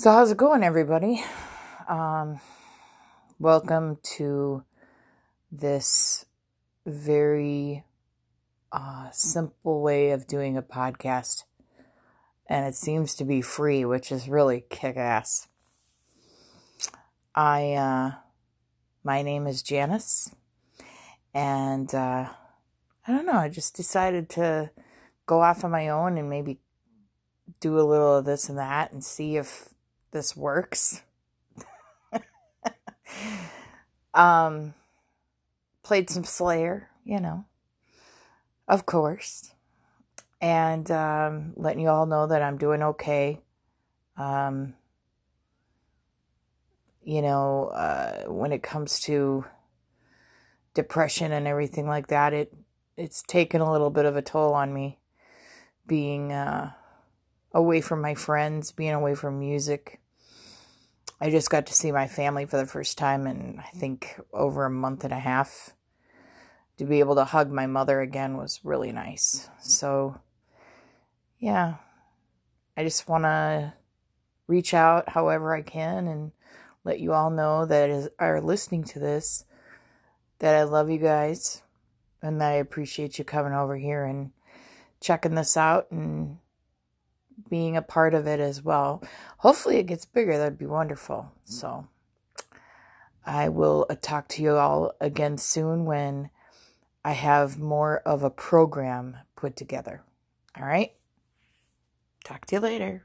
So, how's it going, everybody? Um, welcome to this very uh, simple way of doing a podcast. And it seems to be free, which is really kick ass. I, uh, my name is Janice, and uh, I don't know, I just decided to go off on my own and maybe do a little of this and that and see if this works. um, played some Slayer, you know, of course, and um, letting you all know that I'm doing okay. Um, you know, uh, when it comes to depression and everything like that, it it's taken a little bit of a toll on me being uh, away from my friends, being away from music, I just got to see my family for the first time in, I think, over a month and a half. To be able to hug my mother again was really nice. So, yeah, I just want to reach out however I can and let you all know that are listening to this that I love you guys and that I appreciate you coming over here and checking this out and being a part of it as well. Hopefully, it gets bigger. That'd be wonderful. So, I will uh, talk to you all again soon when I have more of a program put together. All right? Talk to you later.